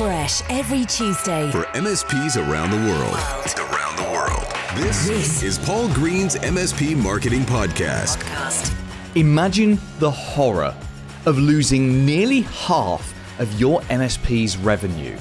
Fresh every Tuesday for MSPs around the world. Around the world. This, This. is Paul Green's MSP Marketing Podcast. podcast. Imagine the horror of losing nearly half of your MSP's revenue.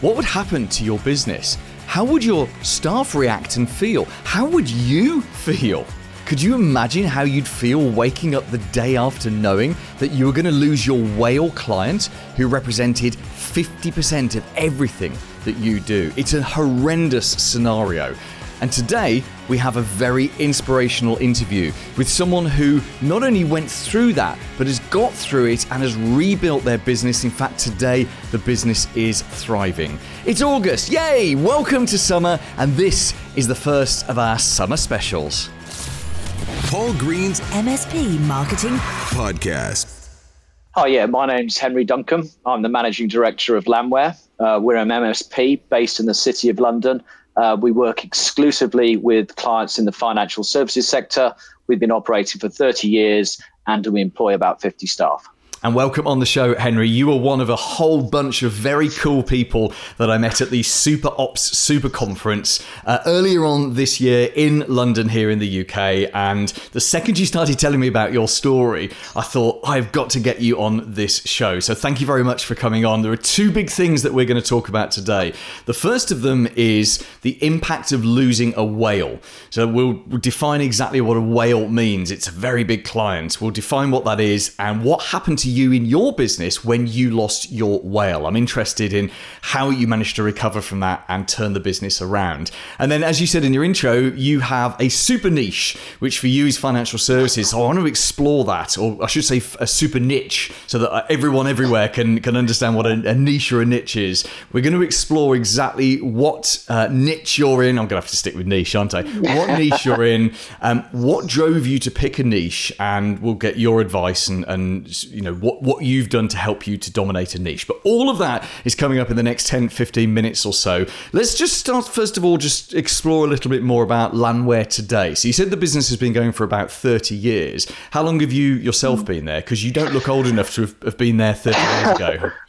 What would happen to your business? How would your staff react and feel? How would you feel? Could you imagine how you'd feel waking up the day after knowing that you were going to lose your whale client who represented 50% of everything that you do? It's a horrendous scenario. And today, we have a very inspirational interview with someone who not only went through that, but has got through it and has rebuilt their business. In fact, today, the business is thriving. It's August, yay! Welcome to summer, and this is the first of our summer specials. Paul Green's MSP Marketing Podcast. Hi, yeah, my name's Henry Duncombe. I'm the managing director of Lanware. Uh, we're an MSP based in the City of London. Uh, we work exclusively with clients in the financial services sector. We've been operating for 30 years and we employ about 50 staff. And welcome on the show, Henry. You are one of a whole bunch of very cool people that I met at the Super Ops Super Conference uh, earlier on this year in London, here in the UK. And the second you started telling me about your story, I thought, I've got to get you on this show. So thank you very much for coming on. There are two big things that we're going to talk about today. The first of them is the impact of losing a whale. So we'll define exactly what a whale means. It's a very big client. We'll define what that is and what happened to you in your business when you lost your whale. I'm interested in how you managed to recover from that and turn the business around. And then, as you said in your intro, you have a super niche, which for you is financial services. So I want to explore that, or I should say, a super niche, so that uh, everyone everywhere can can understand what a, a niche or a niche is. We're going to explore exactly what uh, niche you're in. I'm going to have to stick with niche, aren't I? What niche you're in? Um, what drove you to pick a niche? And we'll get your advice and and you know what what you've done to help you to dominate a niche. But all of that is coming up in the next 10, 15 minutes or so. Let's just start first of all, just explore a little bit more about Lanware today. So you said the business has been going for about 30 years. How long have you yourself been there? Because you don't look old enough to have, have been there 30 years ago.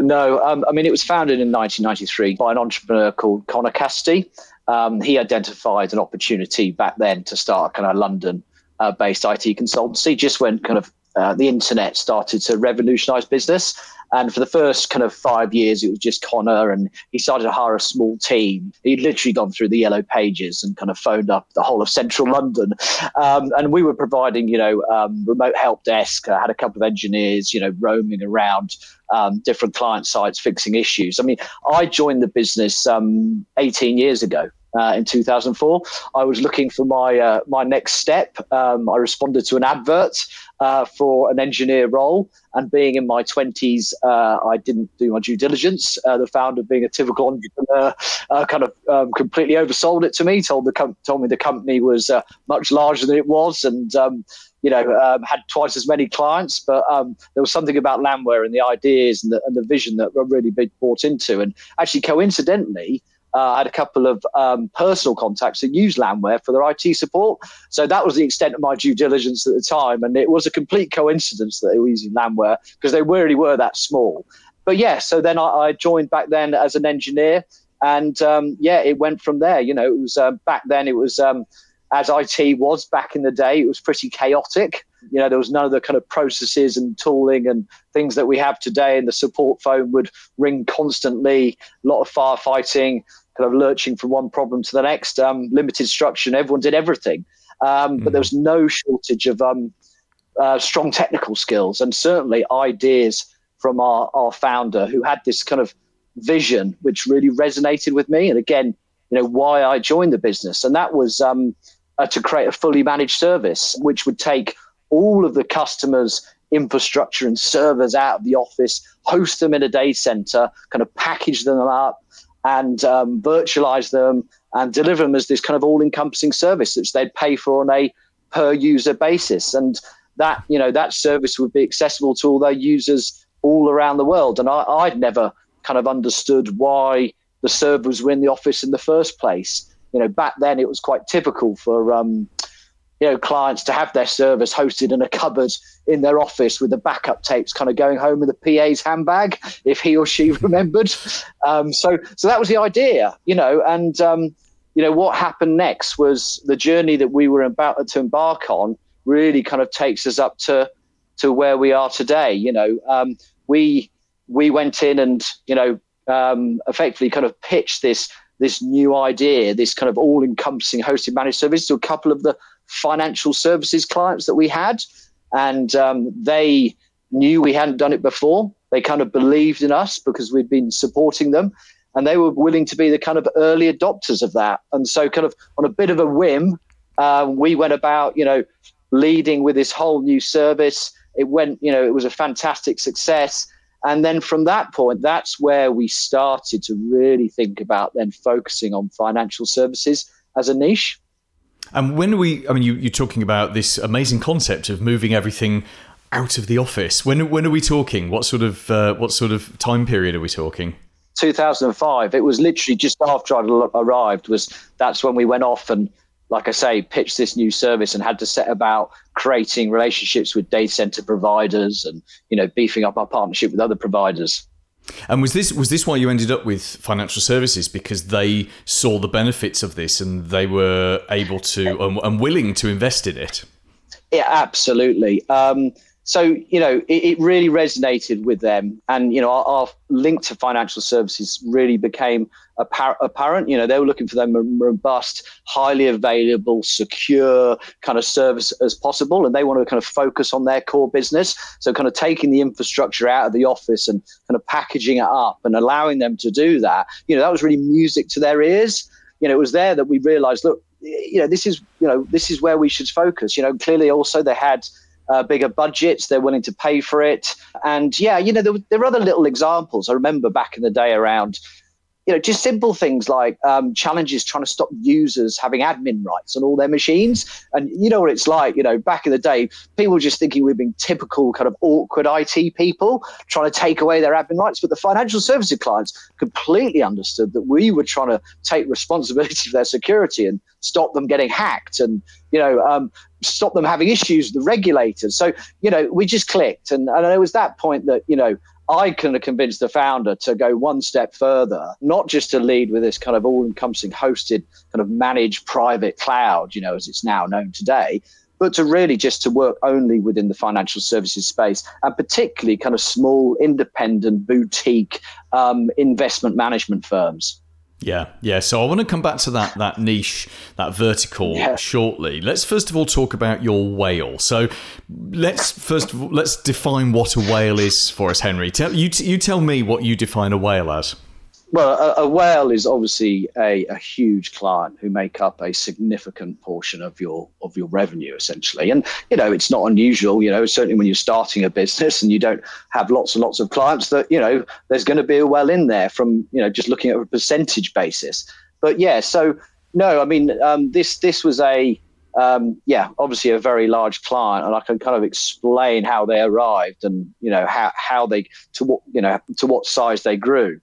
No, um, I mean, it was founded in 1993 by an entrepreneur called Connor Casti. Um, he identified an opportunity back then to start a kind of London uh, based IT consultancy just when kind of uh, the internet started to revolutionize business. And for the first kind of five years, it was just Connor, and he started to hire a small team. He'd literally gone through the yellow pages and kind of phoned up the whole of central London. Um, and we were providing, you know, um, remote help desk, uh, had a couple of engineers, you know, roaming around um, different client sites fixing issues. I mean, I joined the business um, 18 years ago. Uh, in 2004, I was looking for my uh, my next step. Um, I responded to an advert uh, for an engineer role, and being in my 20s, uh, I didn't do my due diligence. Uh, the founder, being a typical entrepreneur, uh, kind of um, completely oversold it to me. told the com- told me the company was much larger than it was, and um, you know, um, had twice as many clients, but um, there was something about Lanware and the ideas and the, and the vision that were really big bought into. And actually, coincidentally, uh, I had a couple of um, personal contacts that used Lanware for their IT support. So that was the extent of my due diligence at the time. And it was a complete coincidence that they were using Lanware because they really were that small. But yeah, so then I, I joined back then as an engineer. And um, yeah, it went from there. You know, it was uh, back then, it was um, as IT was back in the day, it was pretty chaotic. You know, there was none of the kind of processes and tooling and things that we have today. And the support phone would ring constantly, a lot of firefighting, kind of lurching from one problem to the next, um, limited structure, and everyone did everything. Um, mm. But there was no shortage of um, uh, strong technical skills and certainly ideas from our, our founder who had this kind of vision which really resonated with me. And again, you know, why I joined the business. And that was um, uh, to create a fully managed service, which would take all of the customers' infrastructure and servers out of the office, host them in a data center, kind of package them up, and um, virtualize them and deliver them as this kind of all-encompassing service which they'd pay for on a per user basis. And that you know that service would be accessible to all their users all around the world. And I, i'd never kind of understood why the servers were in the office in the first place. You know back then it was quite typical for um, you know clients to have their service hosted in a cupboard in their office with the backup tapes kind of going home with the PA's handbag if he or she remembered. Um, so so that was the idea, you know, and um, you know what happened next was the journey that we were about to embark on really kind of takes us up to to where we are today. You know, um, we we went in and you know um, effectively kind of pitched this this new idea, this kind of all-encompassing hosted managed service to a couple of the financial services clients that we had, and um, they knew we hadn't done it before. They kind of believed in us because we'd been supporting them, and they were willing to be the kind of early adopters of that. And so, kind of on a bit of a whim, uh, we went about, you know, leading with this whole new service. It went, you know, it was a fantastic success. And then from that point, that's where we started to really think about then focusing on financial services as a niche. And when we, I mean, you, you're talking about this amazing concept of moving everything out of the office. When when are we talking? What sort of uh, what sort of time period are we talking? 2005. It was literally just after I arrived. Was that's when we went off and like I say, pitched this new service and had to set about creating relationships with data center providers and you know beefing up our partnership with other providers. And was this was this why you ended up with financial services because they saw the benefits of this and they were able to and, willing to invest in it? Yeah, absolutely. Um, so you know it, it, really resonated with them. And you know our, our link to financial services really became apparent. You know they were looking for them robust highly available secure kind of service as possible. And they want to kind of focus on their core business. So kind of taking the infrastructure out of the office and kind of packaging it up and allowing them to do that you know that was really music to their ears. You know it was there that we realized look you know this is you know this is where we should focus. You know clearly also they had uh, bigger budgets. They're willing to pay for it. And yeah, you know, there, there are other little examples. I remember back in the day around you know, just simple things like um, challenges trying to stop users having admin rights on all their machines. And you know what it's like, you know, back in the day, people were just thinking we've been typical kind of awkward IT people trying to take away their admin rights. But the financial services clients completely understood that we were trying to take responsibility for their security and stop them getting hacked and, you know, um, stop them having issues with the regulators. So, you know, we just clicked. And, and it was that point that, you know, I kind of convinced the founder to go one step further, not just to lead with this kind of all encompassing hosted, kind of managed private cloud, you know, as it's now known today, but to really just to work only within the financial services space and particularly kind of small, independent, boutique um, investment management first. Yeah, yeah. So I want to come back to that that niche, that vertical yeah. shortly. Let's first of all talk about your whale. So let's first of all, let's define what a whale is for us, Henry. Tell you you tell me what you define a whale as. Well, a, a, whale is obviously a, a huge client who make up a significant portion of your of your revenue, essentially. And you know, it's not unusual. You know, certainly when you're starting a business and you don't have lots and lots of clients, that you know, there's going to be a whale in there from you know just looking at a percentage basis. But yeah, so no, I mean, um, this this was a um, yeah, obviously a very large client, and I can kind of explain how they arrived and you know how how they to what you know to what size they grew.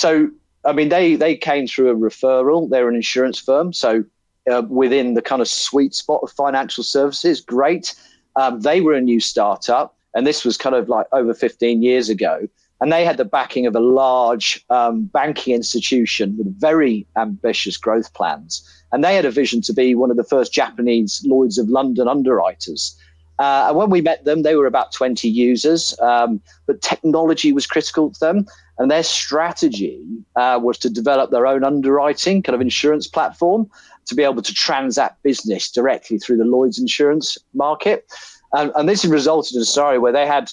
So, I mean, they they came through a referral. They're an insurance firm, so uh, within the kind of sweet spot of financial services, great. Um, they were a new startup, and this was kind of like over 15 years ago. And they had the backing of a large um, banking institution with very ambitious growth plans. And they had a vision to be one of the first Japanese Lloyd's of London underwriters. Uh, and when we met them, they were about 20 users, um, but technology was critical to them. And their strategy uh, was to develop their own underwriting kind of insurance platform to be able to transact business directly through the Lloyd's insurance market. And, and this resulted in a scenario where they had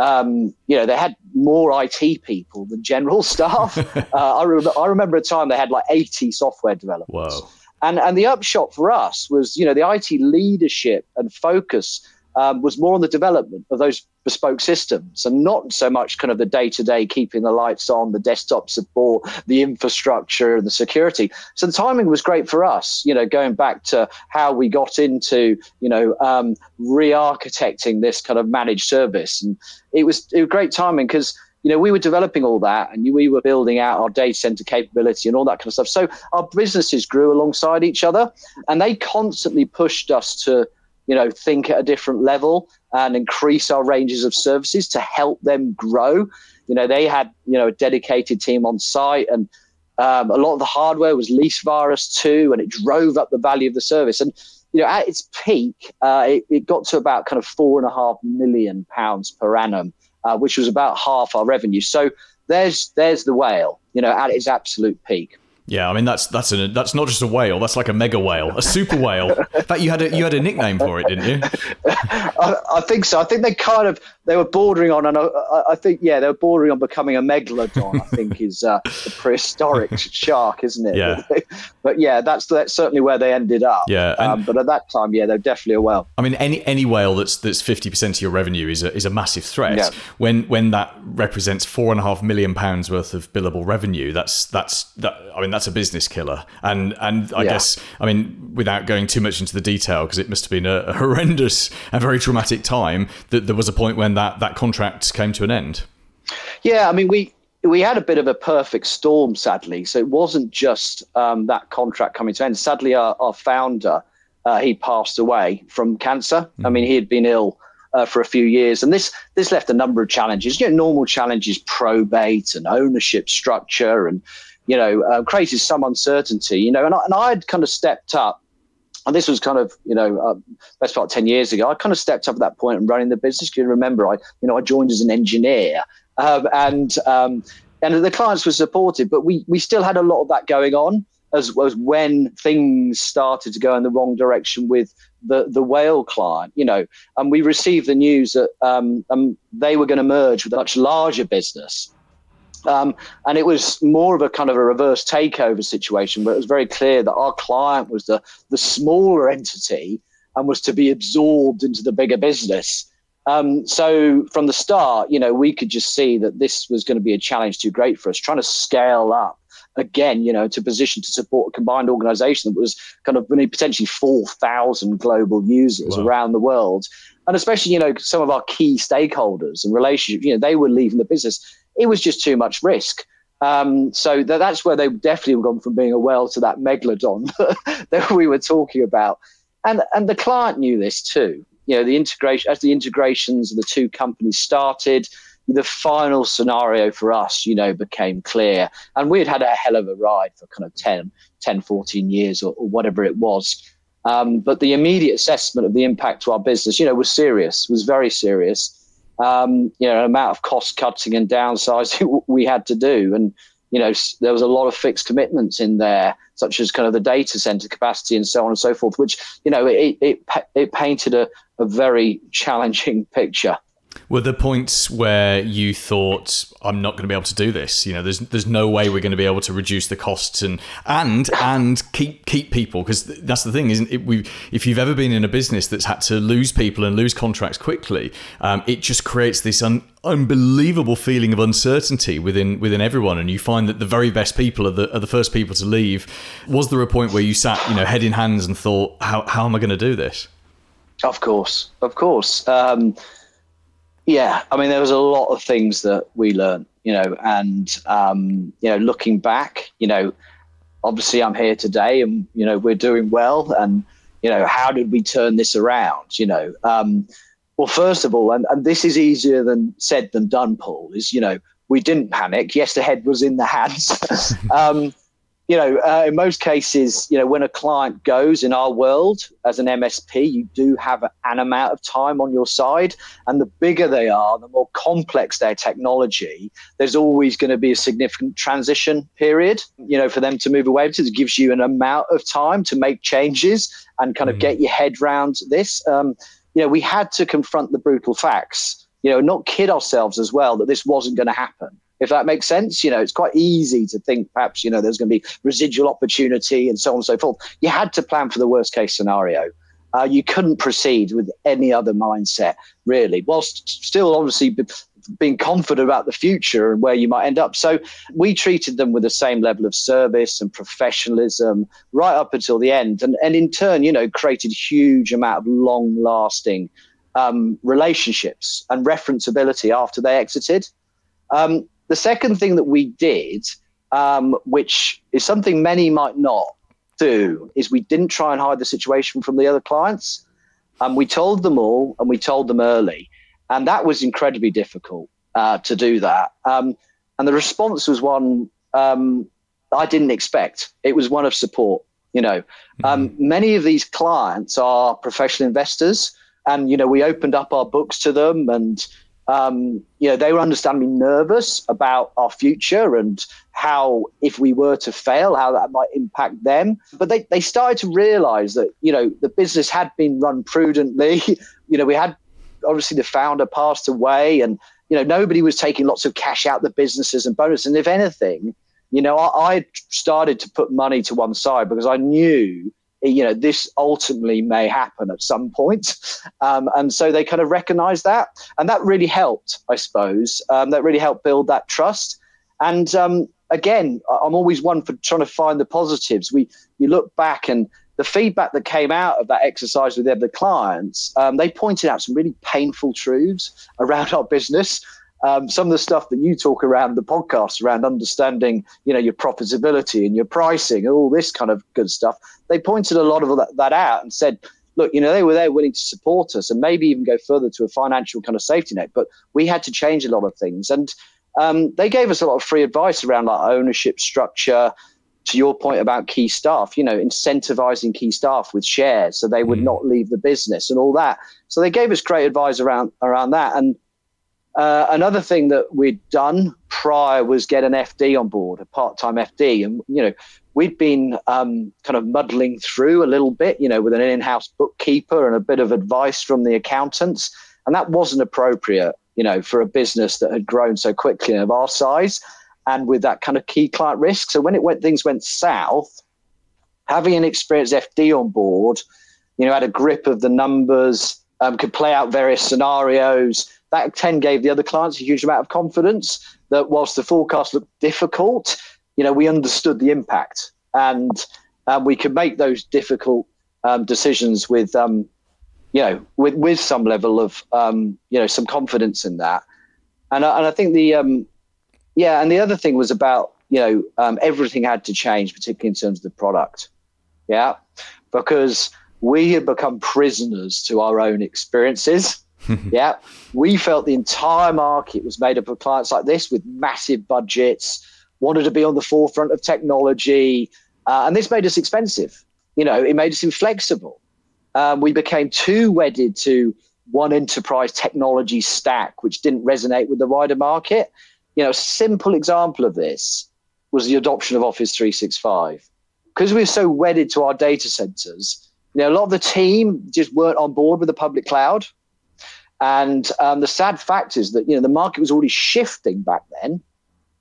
um, you know, they had more IT people than general staff. uh, I, re- I, remember a time they had like 80 software developers. Whoa. And, and the upshot for us was, you know, the IT leadership and focus um, was more on the development of those bespoke systems and not so much kind of the day to day keeping the lights on, the desktop support, the infrastructure, and the security. So the timing was great for us, you know, going back to how we got into, you know, um, re architecting this kind of managed service. And it was, it was great timing because you know, we were developing all that and we were building out our data center capability and all that kind of stuff. So our businesses grew alongside each other and they constantly pushed us to you know, think at a different level and increase our ranges of services to help them grow. You know, they had, you know, a dedicated team on site and um, a lot of the hardware was leased virus too, and it drove up the value of the service. And, you know, at its peak, uh, it, it, got to about kind of four and a half million pounds per annum, uh, which was about half our revenue. So there's, there's the whale, you know, at its absolute peak. Yeah, I mean that's that's a, that's not just a whale. That's like a mega whale, a super whale. In fact, you had a you had a nickname for it, didn't you? I, I, think so. I think they kind of they were bordering on, and I, I, think yeah, they were bordering on becoming a megalodon. I think is uh, the prehistoric shark, isn't it? Yeah. but yeah, that's that's certainly where they ended up. Yeah. Um, but at that time, yeah, they're definitely a whale. I mean, any any whale that's that's fifty percent of your revenue is a is a massive threat. Yeah. When when that represents four and a half million pounds worth of billable revenue, that's that's that. I mean, that's a business killer. And and I Yeah. guess I mean, without going too much into the detail, because it must have been a, a horrendous and very traumatic time. That there was a point when that that contract came to an end. Yeah, I mean, we we had a bit of a perfect storm, sadly. So it wasn't just um, that contract coming to end. Sadly, our, our founder uh, he passed away from cancer. I mean, he had been ill. Uh, for a few years, and this this left a number of challenges. You know, normal challenges, probate and ownership structure, and you know, uh, created some uncertainty. You know, and I, and I had kind of stepped up and this was kind of you know uh, best part 10 years ago i kind of stepped up at that point and running the business you remember i you know i joined as an engineer um, and um, and the clients were supportive but we we still had a lot of that going on as was when things started to go in the wrong direction with the the whale client you know and we received the news that um, um, they were going to merge with a much larger business um, and it was more of a kind of a reverse takeover situation where it was very clear that our client was the, the smaller entity and was to be absorbed into the bigger business. Um, so from the start, you know, we could just see that this was going to be a challenge too great for us, trying to scale up again, you know, to position to support a combined organization that was kind of potentially 4,000 global users Wow. around the world. And especially, you know, some of our key stakeholders and relationships, you know, they were leaving the business. It was just too much risk. Um, so that, that's where they definitely gone from being a whale to that megalodon that we were talking about. And, and the client knew this too. You know, the integration, as the integrations of the two companies started, the final scenario for us, you know, became clear. And we had had a hell of a ride for kind of 10, 10 14 years or, or whatever it was. Um, but the immediate assessment of the impact to our business, you know, was serious, was very serious. Um, you know, amount of cost cutting and downsizing we had to do. And, you know, there was a lot of fixed commitments in there, such as kind of the data center capacity and so on and so forth, which, you know, it, it, it painted a, a very challenging picture. Were there points where you thought, "I'm not going to be able to do this"? You know, there's there's no way we're going to be able to reduce the costs and and and keep keep people because that's the thing, isn't it? We if you've ever been in a business that's had to lose people and lose contracts quickly, um, it just creates this un, unbelievable feeling of uncertainty within within everyone, and you find that the very best people are the are the first people to leave. Was there a point where you sat, you know, head in hands and thought, "How how am I going to do this?" Of course, of course. Um, yeah, I mean, there was a lot of things that we learned, you know, and um, you know, looking back, you know, obviously I'm here today, and you know, we're doing well, and you know, how did we turn this around? You know, um, well, first of all, and, and this is easier than said than done, Paul, is you know, we didn't panic. Yes, the head was in the hands. um, you know, uh, in most cases, you know, when a client goes in our world as an MSP, you do have an amount of time on your side. And the bigger they are, the more complex their technology, there's always going to be a significant transition period, you know, for them to move away. Because it gives you an amount of time to make changes and kind of get your head round this. Um, you know, we had to confront the brutal facts, you know, not kid ourselves as well that this wasn't going to happen if that makes sense. You know, it's quite easy to think perhaps, you know, there's going to be residual opportunity and so on and so forth. You had to plan for the worst case scenario. Uh, you couldn't proceed with any other mindset, really, whilst still obviously be, being confident about the future and where you might end up. So we treated them with the same level of service and professionalism right up until the end. And, and in turn, you know, created huge amount of long lasting um, relationships and referenceability after they exited. Um, the second thing that we did, um, which is something many might not do, is we didn't try and hide the situation from the other clients. And we told them all, and we told them early, and that was incredibly difficult uh, to do that. Um, and the response was one um, I didn't expect. It was one of support. You know, um, mm-hmm. many of these clients are professional investors, and you know we opened up our books to them, and um, you know they were understandably nervous about our future and how if we were to fail, how that might impact them. But they they started to realise that you know the business had been run prudently. you know we had obviously the founder passed away, and you know nobody was taking lots of cash out the businesses and bonuses. And if anything you know, I, I started to put money to one side because I knew you know this ultimately may happen at some point. Um, and so they kind of recognized that. And that really helped i suppose. Um, that really helped build that trust. And um, again i'm always one for trying to find the positives. We you look back and the feedback that came out of that exercise with the clients um, they pointed out some really painful truths around our business um, some of the stuff that you talk around the podcast around understanding, you know, your profitability and your pricing and all this kind of good stuff. They pointed a lot of that, that out and said, look, you know, they were there willing to support us and maybe even go further to a financial kind of safety net. But we had to change a lot of things. And um, they gave us a lot of free advice around like ownership structure. To your point about key staff, you know, incentivizing key staff with shares so they would mm. not leave the business and all that. So they gave us great advice around around that. And uh, another thing that we'd done prior was get an FD on board, a part-time FD, and you know we'd been um, kind of muddling through a little bit, you know, with an in-house bookkeeper and a bit of advice from the accountants, and that wasn't appropriate, you know, for a business that had grown so quickly of our size and with that kind of key client risk. So when it went, things went south, having an experienced FD on board, you know, had a grip of the numbers, um, could play out various scenarios that 10 gave the other clients a huge amount of confidence that whilst the forecast looked difficult, you know, we understood the impact and um, we could make those difficult um, decisions with, um, you know, with, with some level of, um, you know, some confidence in that. And, and I think the, um, yeah, and the other thing was about, you know, um, everything had to change, particularly in terms of the product. Yeah. Because we had become prisoners to our own experiences yeah, we felt the entire market was made up of clients like this with massive budgets, wanted to be on the forefront of technology, uh, and this made us expensive. You know, it made us inflexible. Um, we became too wedded to one enterprise technology stack, which didn't resonate with the wider market. You know, a simple example of this was the adoption of Office 365. Because we were so wedded to our data centers, you know, a lot of the team just weren't on board with the public cloud. And um, the sad fact is that you know the market was already shifting back then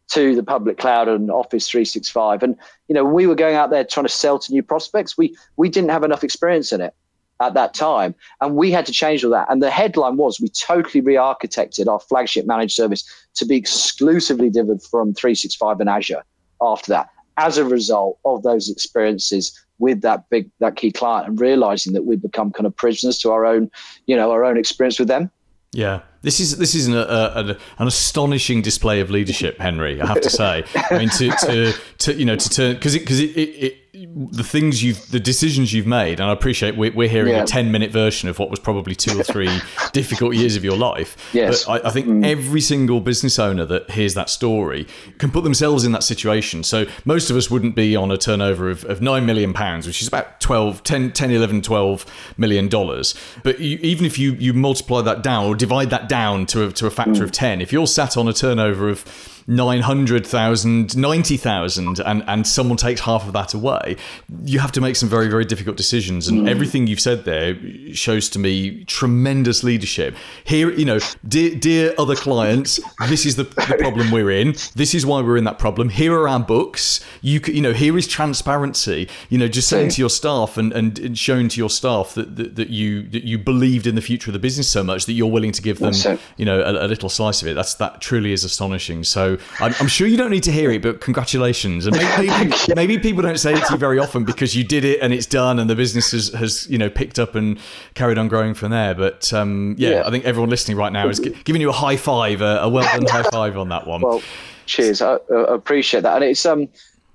to the public cloud and Office 365. And you know we were going out there trying to sell to new prospects. We we didn't have enough experience in it at that time, and we had to change all that. And the headline was we totally re-architected our flagship managed service to be exclusively delivered from 365 and Azure. After that, as a result of those experiences with that big that key client and realizing that we'd become kind of prisoners to our own you know our own experience with them. Yeah. This is this is an, an astonishing display of leadership henry i have to say. I mean to, to, to you know to turn because it because it, it, it the things you've the decisions you've made and i appreciate we're, we're hearing yeah. a 10 minute version of what was probably two or three difficult years of your life yes. but I, I think mm. every single business owner that hears that story can put themselves in that situation so most of us wouldn't be on a turnover of, of 9 million pounds which is about 12 10, 10 11 12 million dollars but you, even if you you multiply that down or divide that down to a, to a factor mm. of 10 if you're sat on a turnover of 900,000, 90,000, and, and someone takes half of that away, you have to make some very, very difficult decisions. And mm. everything you've said there shows to me tremendous leadership. Here, you know, dear, dear other clients, this is the, the problem we're in. This is why we're in that problem. Here are our books. You, you know, here is transparency. You know, just saying to your staff and, and showing to your staff that, that, that you that you believed in the future of the business so much that you're willing to give them, you know, a, a little slice of it. That's that truly is astonishing. So I'm, I'm, sure you don't need to hear it, but congratulations. And maybe, maybe, maybe, people don't say it to you very often because you did it and it's done and the business has, has you know picked up and carried on growing from there. But um, yeah, yeah, I think everyone listening right now is giving you a high five, a, a well done high five on that one. Well, cheers. I, I appreciate that. And it's um,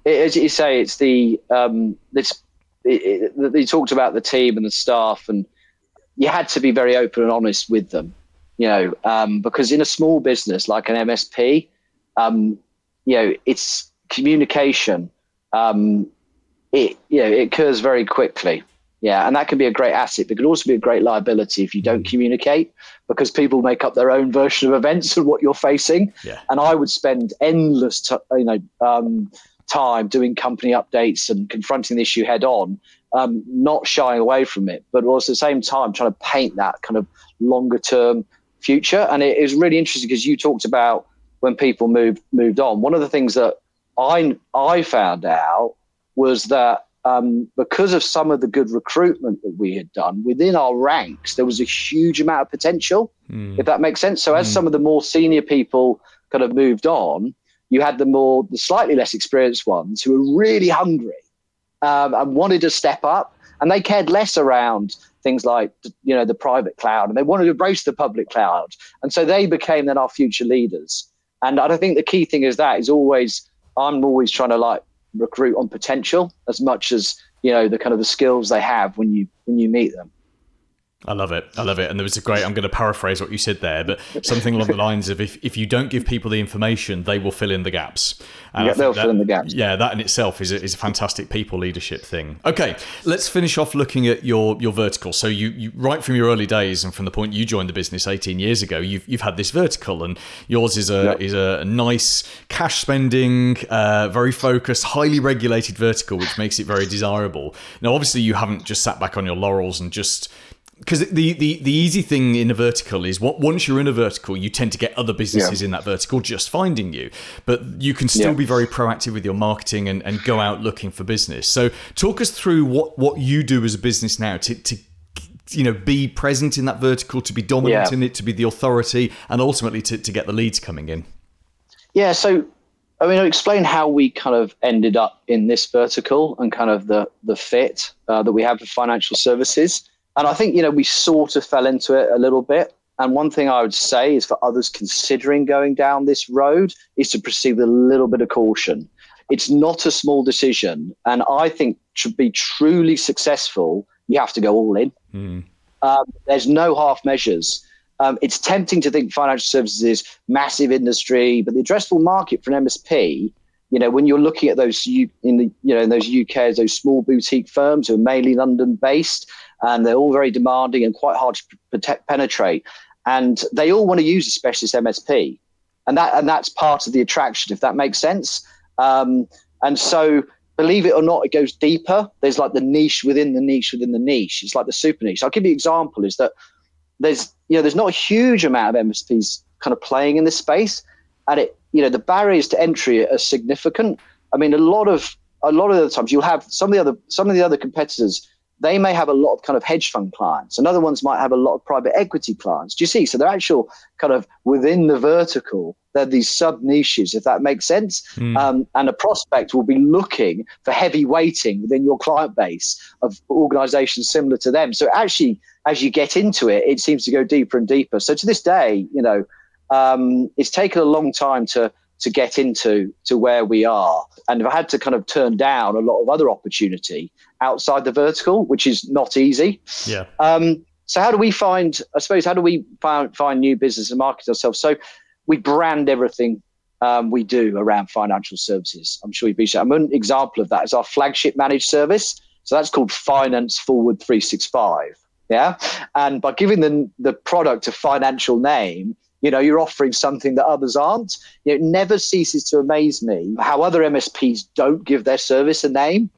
it, as you say, it's the um, it's it, it, you talked about the team and the staff and you had to be very open and honest with them, you know, um, because in a small business like an MSP, um, you know, it's communication. Um, it you know it occurs very quickly. Yeah, and that can be a great asset, but it can also be a great liability if you don't communicate, because people make up their own version of events and what you're facing. Yeah. And I would spend endless, t- you know, um, time doing company updates and confronting the issue head on, um, not shying away from it, but also at the same time trying to paint that kind of longer term future. And it is really interesting because you talked about when people moved moved on. One of the things that I I found out was that um, because of some of the good recruitment that we had done within our ranks, there was a huge amount of potential, Hmm. if that makes sense. So as some of the more senior people kind of moved on, you had the more the slightly less experienced ones who were really hungry um, and wanted to step up, and they cared less around things like you know the private cloud, and they wanted to embrace the public cloud, and so they became then our future leaders. And I think the key thing is that is always I'm always trying to like recruit on potential as much as you know the kind of the skills they have when you when you meet them. I love it. I love it. And there was a great, I'm going to paraphrase what you said there, but something along the lines of if, if you don't give people the information, they will fill in the gaps. And Yeah, they'll fill in the gaps. Yeah, that in itself is a, is a fantastic people leadership thing. Okay, let's finish off looking at your, your vertical. So you, you right from your early days and from the point you joined the business 18 years ago, you've, you've had this vertical and yours is a, Yep. is a nice cash spending, uh, very focused, highly regulated vertical, which makes it very desirable. Now, obviously you haven't just sat back on your laurels and just because the, the the easy thing in a vertical is what once you're in a vertical you tend to get other businesses Yeah. in that vertical just finding you but you can still Yeah. be very proactive with your marketing and, and go out looking for business so talk us through what what you do as a business now to, to you know be present in that vertical to be dominant Yeah. in it to be the authority and ultimately to, to get the leads coming in Yeah, so I mean, I'll explain how we kind of ended up in this vertical and kind of the the fit uh, that we have for financial services. And I think you know we sort of fell into it a little bit. And one thing I would say is for others considering going down this road is to proceed with a little bit of caution. It's not a small decision, and I think to be truly successful, you have to go all in. Um, there's no half measures. Um, it's tempting to think financial services is massive industry, but the addressable market for an MSP, you know, when you're looking at those U, in the you know in those UKs, those small boutique firms who are mainly London based, and they're all very demanding and quite hard to protect, penetrate, and they all want to use a specialist MSP, and that and that's part of the attraction, if that makes sense. Um, and so believe it or not, it goes deeper. There's like the niche within the niche within the niche. It's like the super niche. I'll give you an example is that there's you know there's not a huge amount of MSPs kind of playing in this space, and it you know the barriers to entry are significant. I mean, a lot of a lot of the times you'll have some of the other some of the other competitors. They may have a lot of kind of hedge fund clients, and other ones might have a lot of private equity clients. Do you see? So they're actual kind of within the vertical. They're these sub niches, if that makes sense. Um, and a prospect will be looking for heavy weighting within your client base of organizations similar to them. So actually, as you get into it, it seems to go deeper and deeper. So to this day, you know, um, it's taken a long time to to get into to where we are, and I've had to kind of turn down a lot of other opportunity outside the vertical, which is not easy. yeah Um, so how do we find? I suppose how do we find, find new business and market ourselves? So we brand everything um, we do around financial services. I'm sure you've been. I'm an example of that is our flagship managed service. So that's called Finance Forward 365. Yeah, and by giving the the product a financial name, you know you're offering something that others aren't. It never ceases to amaze me how other MSPs don't give their service a name.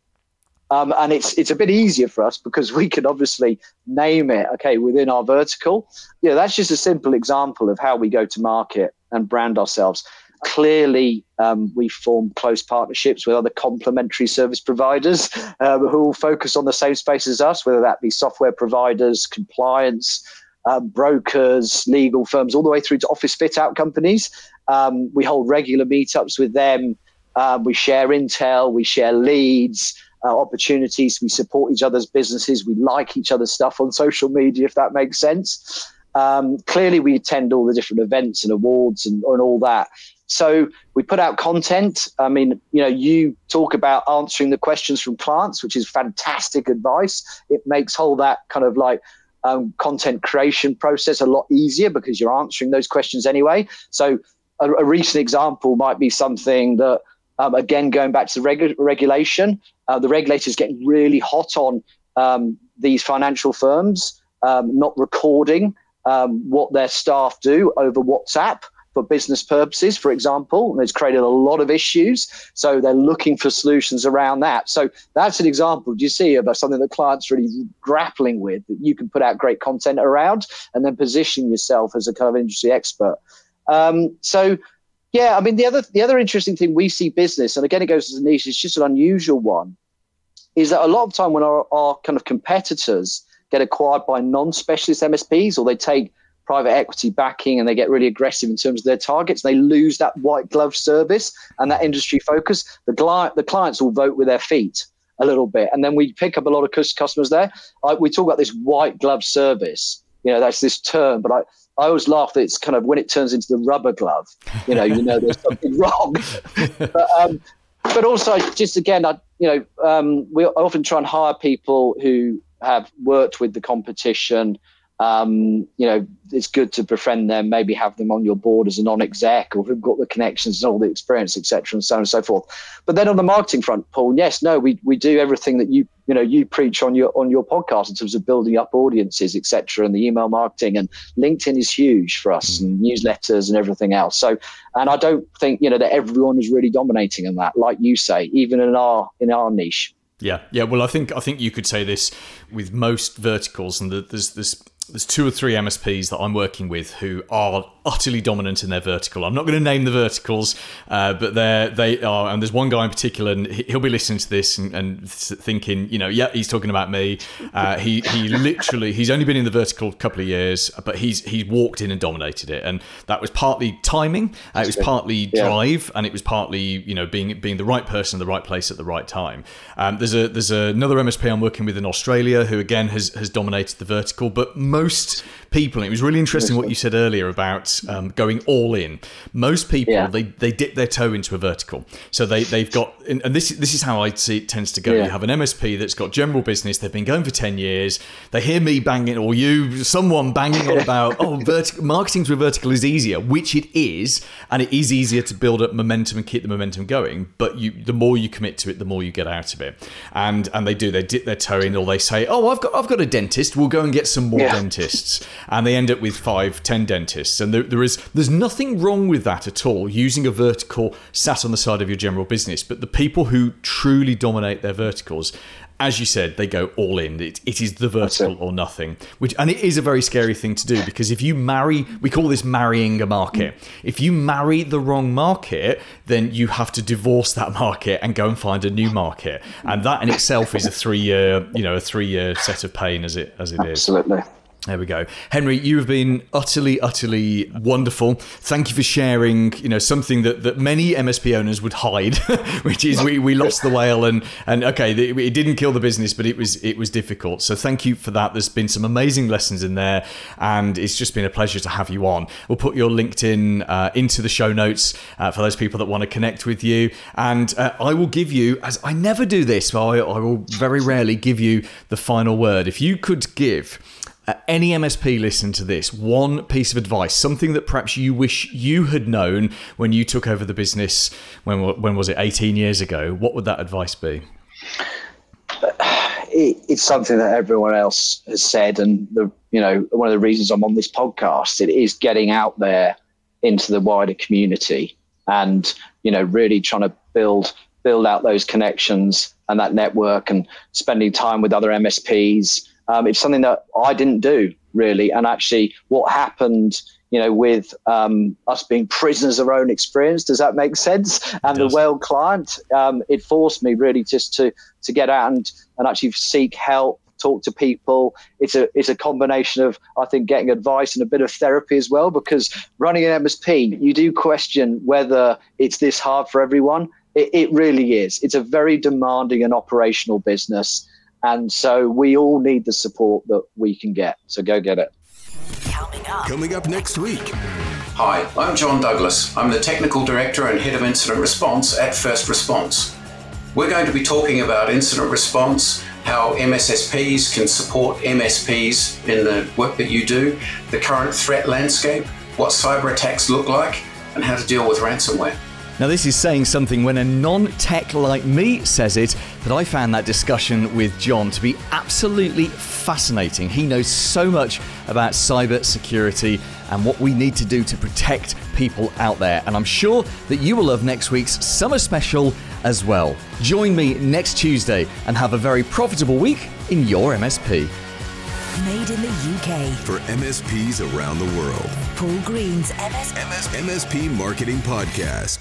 Um, and it's it's a bit easier for us because we can obviously name it okay within our vertical. Yeah, that's just a simple example of how we go to market and brand ourselves. Clearly, um, we form close partnerships with other complementary service providers uh, who all focus on the same space as us, whether that be software providers, compliance, um, brokers, legal firms, all the way through to office fit out companies. Um, we hold regular meetups with them. Um, we share intel, we share leads, uh, opportunities. We support each other's businesses. We like each other's stuff on social media, if that makes sense. Um, clearly, we attend all the different events and awards and, and all that. So we put out content. I mean, you know, you talk about answering the questions from clients, which is fantastic advice. It makes whole that kind of like um, content creation process a lot easier because you're answering those questions anyway. So a, a recent example might be something that, um, again, going back to the regu- regulation, uh, the regulators getting really hot on um, these financial firms um, not recording um, what their staff do over WhatsApp for business purposes, for example. And it's created a lot of issues. So they're looking for solutions around that. So that's an example, do you see, of something that clients really grappling with that you can put out great content around and then position yourself as a kind of industry expert. Um, so yeah, I mean the other the other interesting thing we see business, and again it goes as a niche, it's just an unusual one, is that a lot of time when our, our kind of competitors get acquired by non-specialist MSPs or they take private equity backing and they get really aggressive in terms of their targets. They lose that white glove service and that industry focus. The, client, the clients will vote with their feet a little bit. And then we pick up a lot of customers there. I, we talk about this white glove service. You know, that's this term, but I, I always laugh that it's kind of when it turns into the rubber glove, you know, you know there's something wrong. but, um, but also, just again, I, you know, um, we often try and hire people who have worked with the competition, um, you know, it's good to befriend them, maybe have them on your board as a non-exec or who've got the connections and all the experience, etc., and so on and so forth. But then on the marketing front, Paul, yes, no, we, we do everything that you you know you preach on your on your podcast in terms of building up audiences, etc., and the email marketing and LinkedIn is huge for us mm. and newsletters and everything else. So, and I don't think you know that everyone is really dominating in that, like you say, even in our in our niche. Yeah, yeah. Well, I think I think you could say this with most verticals, and there's this there's two or three MSPs that I'm working with who are utterly dominant in their vertical. I'm not going to name the verticals, uh, but they they are. And there's one guy in particular, and he'll be listening to this and, and thinking, you know, yeah, he's talking about me. Uh, he he literally he's only been in the vertical a couple of years, but he's he's walked in and dominated it, and that was partly timing, uh, it was partly drive, and it was partly you know being being the right person in the right place at the right time. Um, there's a there's another MSP I'm working with in Australia who again has has dominated the vertical, but most people, it was really interesting what you said earlier about um, going all in. Most people yeah. they they dip their toe into a vertical, so they they've got, and this this is how I see it tends to go. Yeah. You have an MSP that's got general business. They've been going for ten years. They hear me banging, or you, someone banging on about, oh, vertical marketing through vertical is easier, which it is, and it is easier to build up momentum and keep the momentum going. But you, the more you commit to it, the more you get out of it. And and they do. They dip their toe in, or they say, oh, I've got I've got a dentist. We'll go and get some more yeah. Dentists and they end up with five, ten dentists. And there, there is there's nothing wrong with that at all. Using a vertical sat on the side of your general business, but the people who truly dominate their verticals as you said, they go all in. It, it is the vertical or nothing, which and it is a very scary thing to do because if you marry, we call this marrying a market. If you marry the wrong market, then you have to divorce that market and go and find a new market, and that in itself is a three year, you know, a three year set of pain as it as it is. Absolutely. There we go. Henry, you have been utterly, utterly wonderful. Thank you for sharing, you know, something that, that many MSP owners would hide, which is we, we lost the whale and, and okay, it didn't kill the business, but it was it was difficult. So thank you for that. There's been some amazing lessons in there and it's just been a pleasure to have you on. We'll put your LinkedIn uh, into the show notes uh, for those people that want to connect with you. And uh, I will give you, as I never do this, but I, I will very rarely give you the final word. If you could give uh, any MSP listen to this, one piece of advice, something that perhaps you wish you had known when you took over the business, when, when was it, 18 years ago, what would that advice be? It, it's something that everyone else has said. And, the, you know, one of the reasons I'm on this podcast, it is getting out there into the wider community and, you know, really trying to build build out those connections and that network and spending time with other MSPs um, it's something that I didn't do really. And actually, what happened, you know, with um, us being prisoners of our own experience, does that make sense? And the whale client, um, it forced me really just to to get out and, and actually seek help talk to people. It's a it's a combination of I think getting advice and a bit of therapy as well. Because running an MSP, you do question whether it's this hard for everyone. It, it really is. It's a very demanding and operational business. And so we all need the support that we can get. So go get it. Coming up, Coming up next week. Hi, I'm John Douglas. I'm the Technical Director and Head of Incident Response at First Response. We're going to be talking about incident response, how MSSPs can support MSPs in the work that you do, the current threat landscape, what cyber attacks look like, and how to deal with ransomware. Now, this is saying something when a non tech like me says it, but I found that discussion with John to be absolutely fascinating. He knows so much about cyber security and what we need to do to protect people out there. And I'm sure that you will love next week's summer special as well. Join me next Tuesday and have a very profitable week in your MSP. Made in the UK. For MSPs around the world. Paul Green's MS MS- MSP Marketing Podcast.